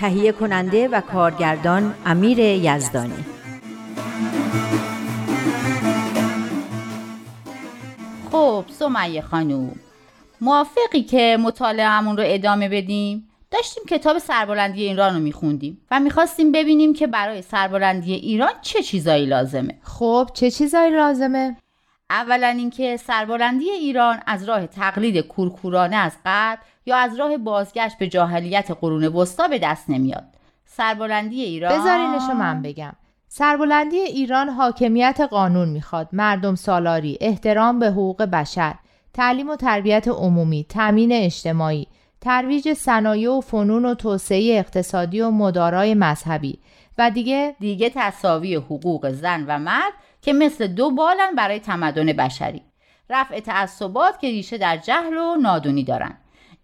تهیه کننده و کارگردان امیر یزدانی. خب سمیه خانوم موافقی که مطالعهمون رو ادامه بدیم؟ داشتیم کتاب سربلندی ایران رو میخوندیم و می‌خواستیم ببینیم که برای سربلندی ایران چه چیزایی لازمه. خب چه چیزایی لازمه؟ اولا اینکه سربلندی ایران از راه تقلید کورکورانه از قبل یا از راه بازگشت به جاهلیت قرون وسطا به دست نمیاد. سربلندی ایران بذارینشو من بگم. سربلندی ایران حاکمیت قانون می‌خواد. مردم سالاری احترام به حقوق بشر تعلیم و تربیت عمومی تامین اجتماعی ترویج صنایع و فنون و توسعه اقتصادی و مدارای مذهبی و دیگه دیگه تصاوی حقوق زن و مرد که مثل دو بالن برای تمدن بشری. رفع تعصبات که ریشه در جهل و نادونی دارن.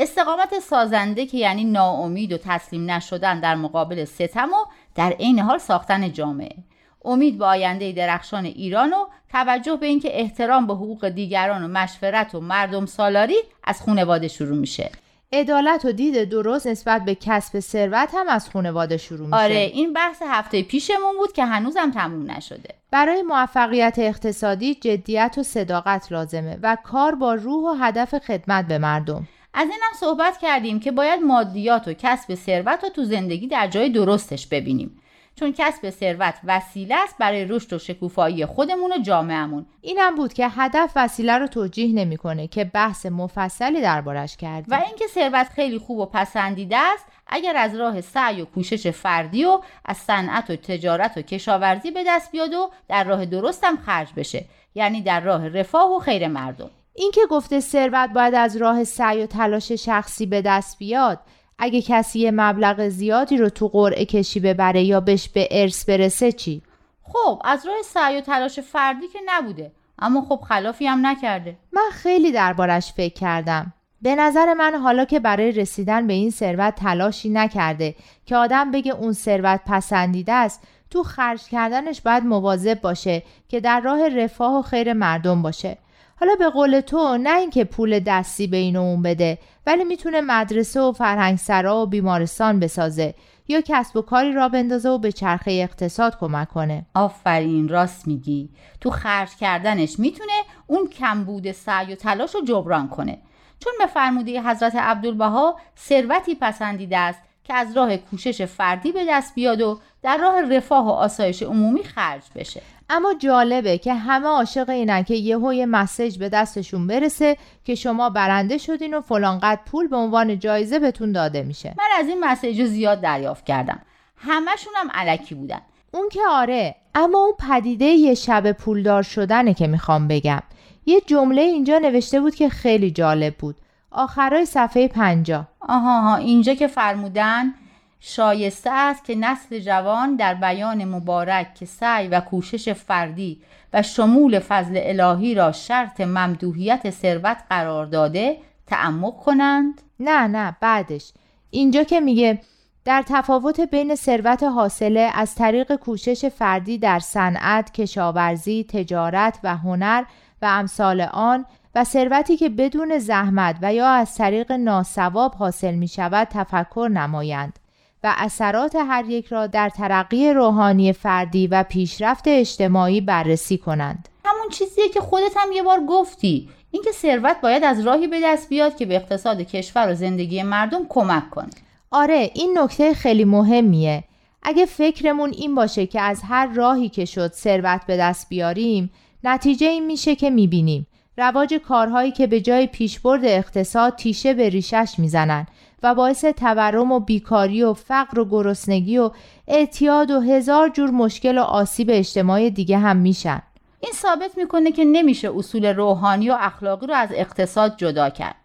استقامت سازنده که یعنی ناامید و تسلیم نشدن در مقابل ستم و در عین حال ساختن جامعه. امید به آینده درخشان ایران و توجه به اینکه احترام به حقوق دیگران و مشورت و مردم سالاری از خانواده شروع میشه. عدالت و دید درست نسبت به کسب ثروت هم از خانواده شروع میشه. آره این بحث هفته پیشمون بود که هنوزم تموم نشده. برای موفقیت اقتصادی جدیت و صداقت لازمه و کار با روح و هدف خدمت به مردم. از این هم صحبت کردیم که باید مادیات و کسب ثروت رو تو زندگی در جای درستش ببینیم. چون کسب ثروت وسیله است برای رشد و شکوفایی خودمون و جامعهمون. اینم بود که هدف وسیله رو توجیه نمی‌کنه که بحث مفصلی دربارش کردیم. و اینکه ثروت خیلی خوب و پسندیده است اگر از راه سعی و کوشش فردی و از صنعت و تجارت و کشاورزی به دست بیاد و در راه درستم خرج بشه. یعنی در راه رفاه و خیر مردم. اینکه گفته ثروت باید از راه سعی و تلاش شخصی به دست بیاد اگه کسی یه مبلغ زیادی رو تو قرعه کشی ببره یا بهش به ارث برسه چی؟ خب از راه سعی و تلاش فردی که نبوده اما خب خلافی هم نکرده. من خیلی دربارش فکر کردم. به نظر من حالا که برای رسیدن به این ثروت تلاشی نکرده که آدم بگه اون ثروت پسندیده است تو خرج کردنش باید مواظب باشه که در راه رفاه و خیر مردم باشه. حالا به قول تو نه اینکه پول دستی به این اون بده ولی می‌تونه مدرسه و فرهنگسرا و بیمارستان بسازه یا کسب و کاری را بندازه و به چرخه اقتصاد کمک کنه. آفرین راست میگی. تو خرج کردنش می‌تونه اون کمبود سعی و تلاش رو جبران کنه. چون به فرموده حضرت عبدالبها ثروتی پسندیده است که از راه کوشش فردی به دست بیاد و در راه رفاه و آسایش عمومی خرج بشه. اما جالبه که همه عاشق اینن که یهو یه مسیج به دستشون برسه که شما برنده شدین و فلانقدر پول به عنوان جایزه بهتون داده میشه. من از این مسیج زیاد دریافت کردم. همشون هم علکی بودن. اون که آره اما اون پدیده یه شب پولدار شدنه که می‌خوام بگم. یه جمله اینجا نوشته بود که خیلی جالب بود. آخرای صفحه پنجا آها ها اینجا که فرمودن شایسته است که نسل جوان در بیان مبارک که سعی و کوشش فردی و شمول فضل الهی را شرط ممدوحیت ثروت قرار داده تعمق کنند؟ نه نه بعدش. اینجا که میگه در تفاوت بین ثروت حاصله از طریق کوشش فردی در صنعت، کشاورزی، تجارت و هنر و امثال آن و ثروتی که بدون زحمت و یا از طریق ناسواب حاصل می شود تفکر نمایند. و اثرات هر یک را در ترقی روحانی فردی و پیشرفت اجتماعی بررسی کنند. همون چیزیه که خودت هم یه بار گفتی اینکه ثروت باید از راهی به دست بیاد که به اقتصاد کشور و زندگی مردم کمک کنه. آره این نکته خیلی مهمیه. اگه فکرمون این باشه که از هر راهی که شد ثروت به دست بیاریم نتیجه این میشه که می‌بینیم رواج کارهایی که به جای پیشبرد اقتصاد تیشه به ریشش می‌زنن و باعث تورم و بیکاری و فقر و گرسنگی و اعتیاد و هزار جور مشکل و آسیب اجتماعی دیگه هم میشن. این ثابت می‌کنه که نمیشه اصول روحانی و اخلاقی رو از اقتصاد جدا کرد.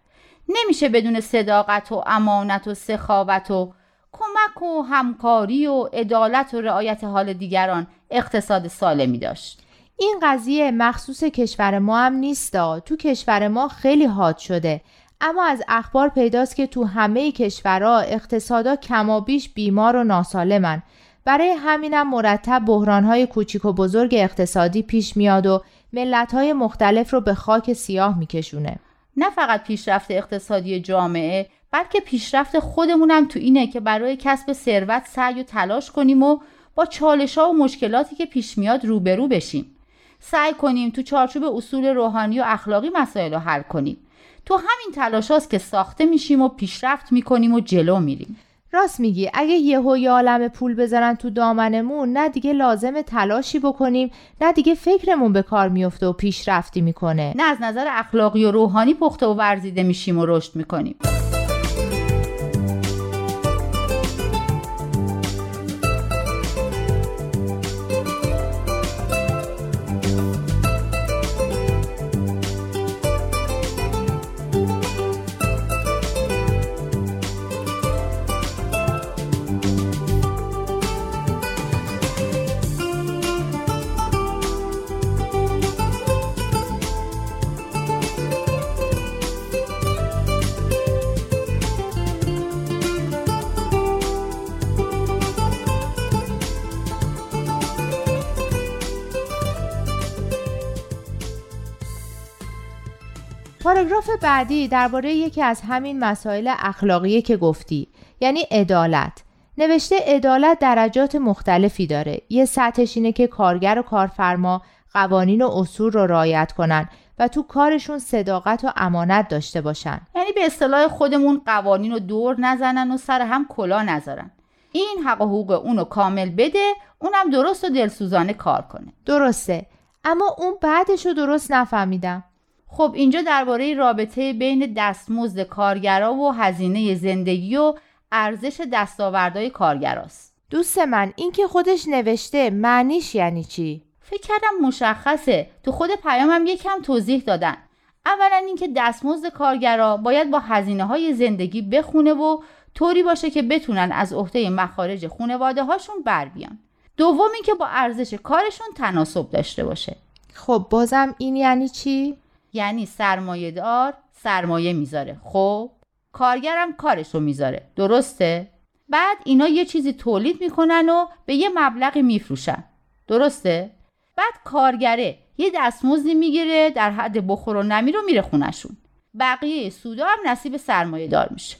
نمیشه بدون صداقت و امانت و سخاوت و کمک و همکاری و عدالت و رعایت حال دیگران اقتصاد سالمی داشت. این قضیه مخصوص کشور ما هم نیستا تو کشور ما خیلی حاد شده. اما از اخبار پیداست که تو همه کشورها اقتصادا کمابیش بیمار و ناسالمن. برای همینم مرتب بحرانهای کوچیک و بزرگ اقتصادی پیش میاد و ملتهای مختلف رو به خاک سیاه میکشونه. نه فقط پیشرفت اقتصادی جامعه بلکه پیشرفت خودمونم تو اینه که برای کسب ثروت سعی و تلاش کنیم و با چالش ها و مشکلاتی که پیش میاد روبرو بشیم. سعی کنیم تو چارچوب اصول روحانی و اخلاقی مسائل رو حل کنیم. تو همین تلاش هاست که ساخته میشیم و پیشرفت می‌کنیم و جلو میریم. راست میگی. اگه یهو یه عالم پول بذارن تو دامنمون نه دیگه لازم تلاشی بکنیم نه دیگه فکرمون به کار میفته و پیشرفتی می‌کنه. نه از نظر اخلاقی و روحانی پخته و ورزیده میشیم و رشد می‌کنیم. پاراگراف بعدی درباره یکی از همین مسائل اخلاقی که گفتی یعنی عدالت. نوشته عدالت درجات مختلفی داره. یه سطحش اینه که کارگر و کارفرما قوانین و اصول رو رعایت کنن و تو کارشون صداقت و امانت داشته باشن. یعنی به اصطلاح خودمون قوانین رو دور نزنن و سر هم کلا نذارن. این حق و حقوق اونو کامل بده اونم درست و دلسوزانه کار کنه. درسته. اما اون بعدش رو درست نفهمیدم. خب اینجا درباره رابطه بین دستمزد کارگرا و هزینه زندگی و ارزش دستاوردهای کارگراست. دوست من این که خودش نوشته معنیش یعنی چی؟ فکر کردم مشخصه. تو خود پیامم یکم توضیح دادن. اولا اینکه دستمزد کارگرا باید با هزینه های زندگی بخونه و طوری باشه که بتونن از عهده مخارج خونواده هاشون بر بیان. دوم اینکه با ارزش کارشون تناسب داشته باشه. خب بازم این یعنی چی؟ یعنی سرمایه دار سرمایه می‌ذاره. خب کارگرم کارش رو می‌ذاره. درسته؟ بعد اینا یه چیزی تولید می‌کنن و به یه مبلغی میفروشن. درسته؟ بعد کارگره یه دستمزدی می‌گیره در حد بخور و نمی رو میره خونشون بقیه سودا هم نصیب سرمایه دار میشه.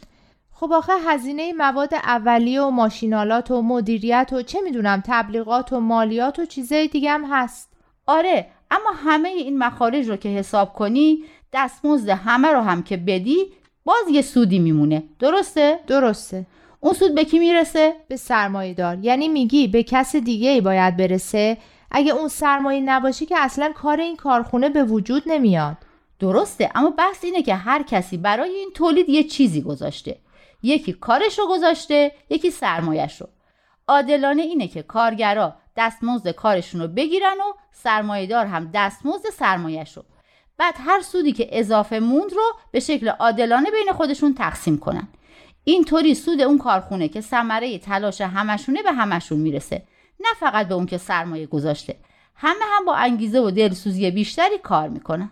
خب آخه هزینه مواد اولیه و ماشینالات و مدیریت و چه می‌دونم تبلیغات و مالیات و چیزای دیگه هم هست. آره اما همه این مخارج رو که حساب کنی دستمزد همه رو هم که بدی باز یه سودی میمونه. درسته؟ درسته. اون سود به کی می‌رسه؟ به سرمایه دار یعنی میگی به کس دیگه ای باید برسه. اگه اون سرمایه نباشه که اصلا کار این کارخونه به وجود نمیاد. درسته اما بحث اینه که هر کسی برای این تولید یه چیزی گذاشته. یکی کارش رو گذاشته یکی سرمایهش رو عادلانه اینه که کارگرا دستمزد کارشون رو بگیرن و سرمایهدار هم دستمزد سرمایهش رو بعد هر سودی که اضافه موند رو به شکل عادلانه بین خودشون تقسیم کنن. اینطوری سود اون کارخونه که ثمره تلاش همشونه به همشون می‌رسه. نه فقط به اون که سرمایه گذاشته. همه هم با انگیزه و دلسوزی بیشتری کار می‌کنن.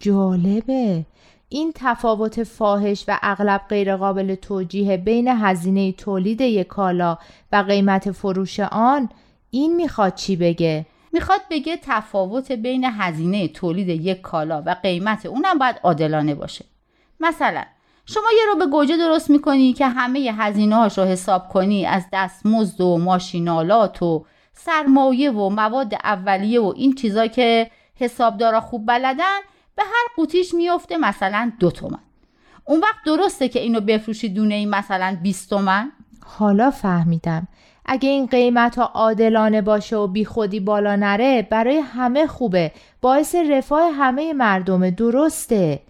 جالبه. این تفاوت فاحش و اغلب غیرقابل توجیه بین هزینه تولید یک کالا و قیمت فروش آن این می‌خواد چی بگه؟ می‌خواد بگه تفاوت بین هزینه تولید یک کالا و قیمت اونم باید عادلانه باشه مثلا شما یه رو به گوجه درست می‌کنی که همه هزینه هاش رو حساب کنی از دستمزد و ماشینالات و سرمایه و مواد اولیه و این چیزا که حسابدارا خوب بلدن به هر قوطیش میفته مثلا دو تومن. اون وقت درسته که اینو بفروشی دونه این مثلا 20 تومن؟ حالا فهمیدم. اگه این قیمت ها عادلانه باشه و بی خودی بالا نره برای همه خوبه. باعث رفاه همه مردمه. درسته.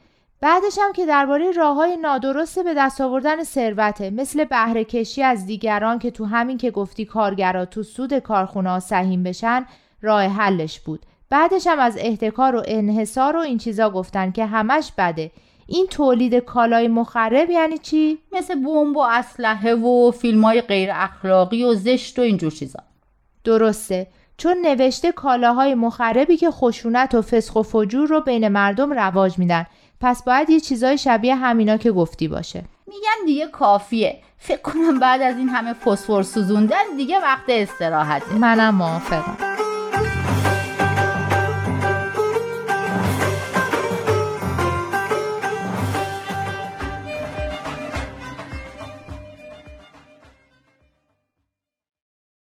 بعدش هم که درباره راه های نادرست به دست آوردن ثروته مثل بهره کشی از دیگران که تو همین که گفتی کارگرا تو سود کارخونه ها سهیم بشن راه حلش بود. بعدش هم از احتکار و انحصار و این چیزا گفتن که همش بده. این تولید کالای مخرب یعنی چی؟ مثل بمب و اسلحه و فیلم های غیر اخلاقی و زشت و اینجور چیزا. درسته. چون نوشته کالاهای مخربی که خشونت و فسق و فجور رو بین مردم رواج میدن. پس باید یه چیزای شبیه همینا که گفتی باشه. میگن دیگه کافیه. فکر کنم بعد از این همه فسفر سوزوندن دیگه وقت استراحته. منم موافقم.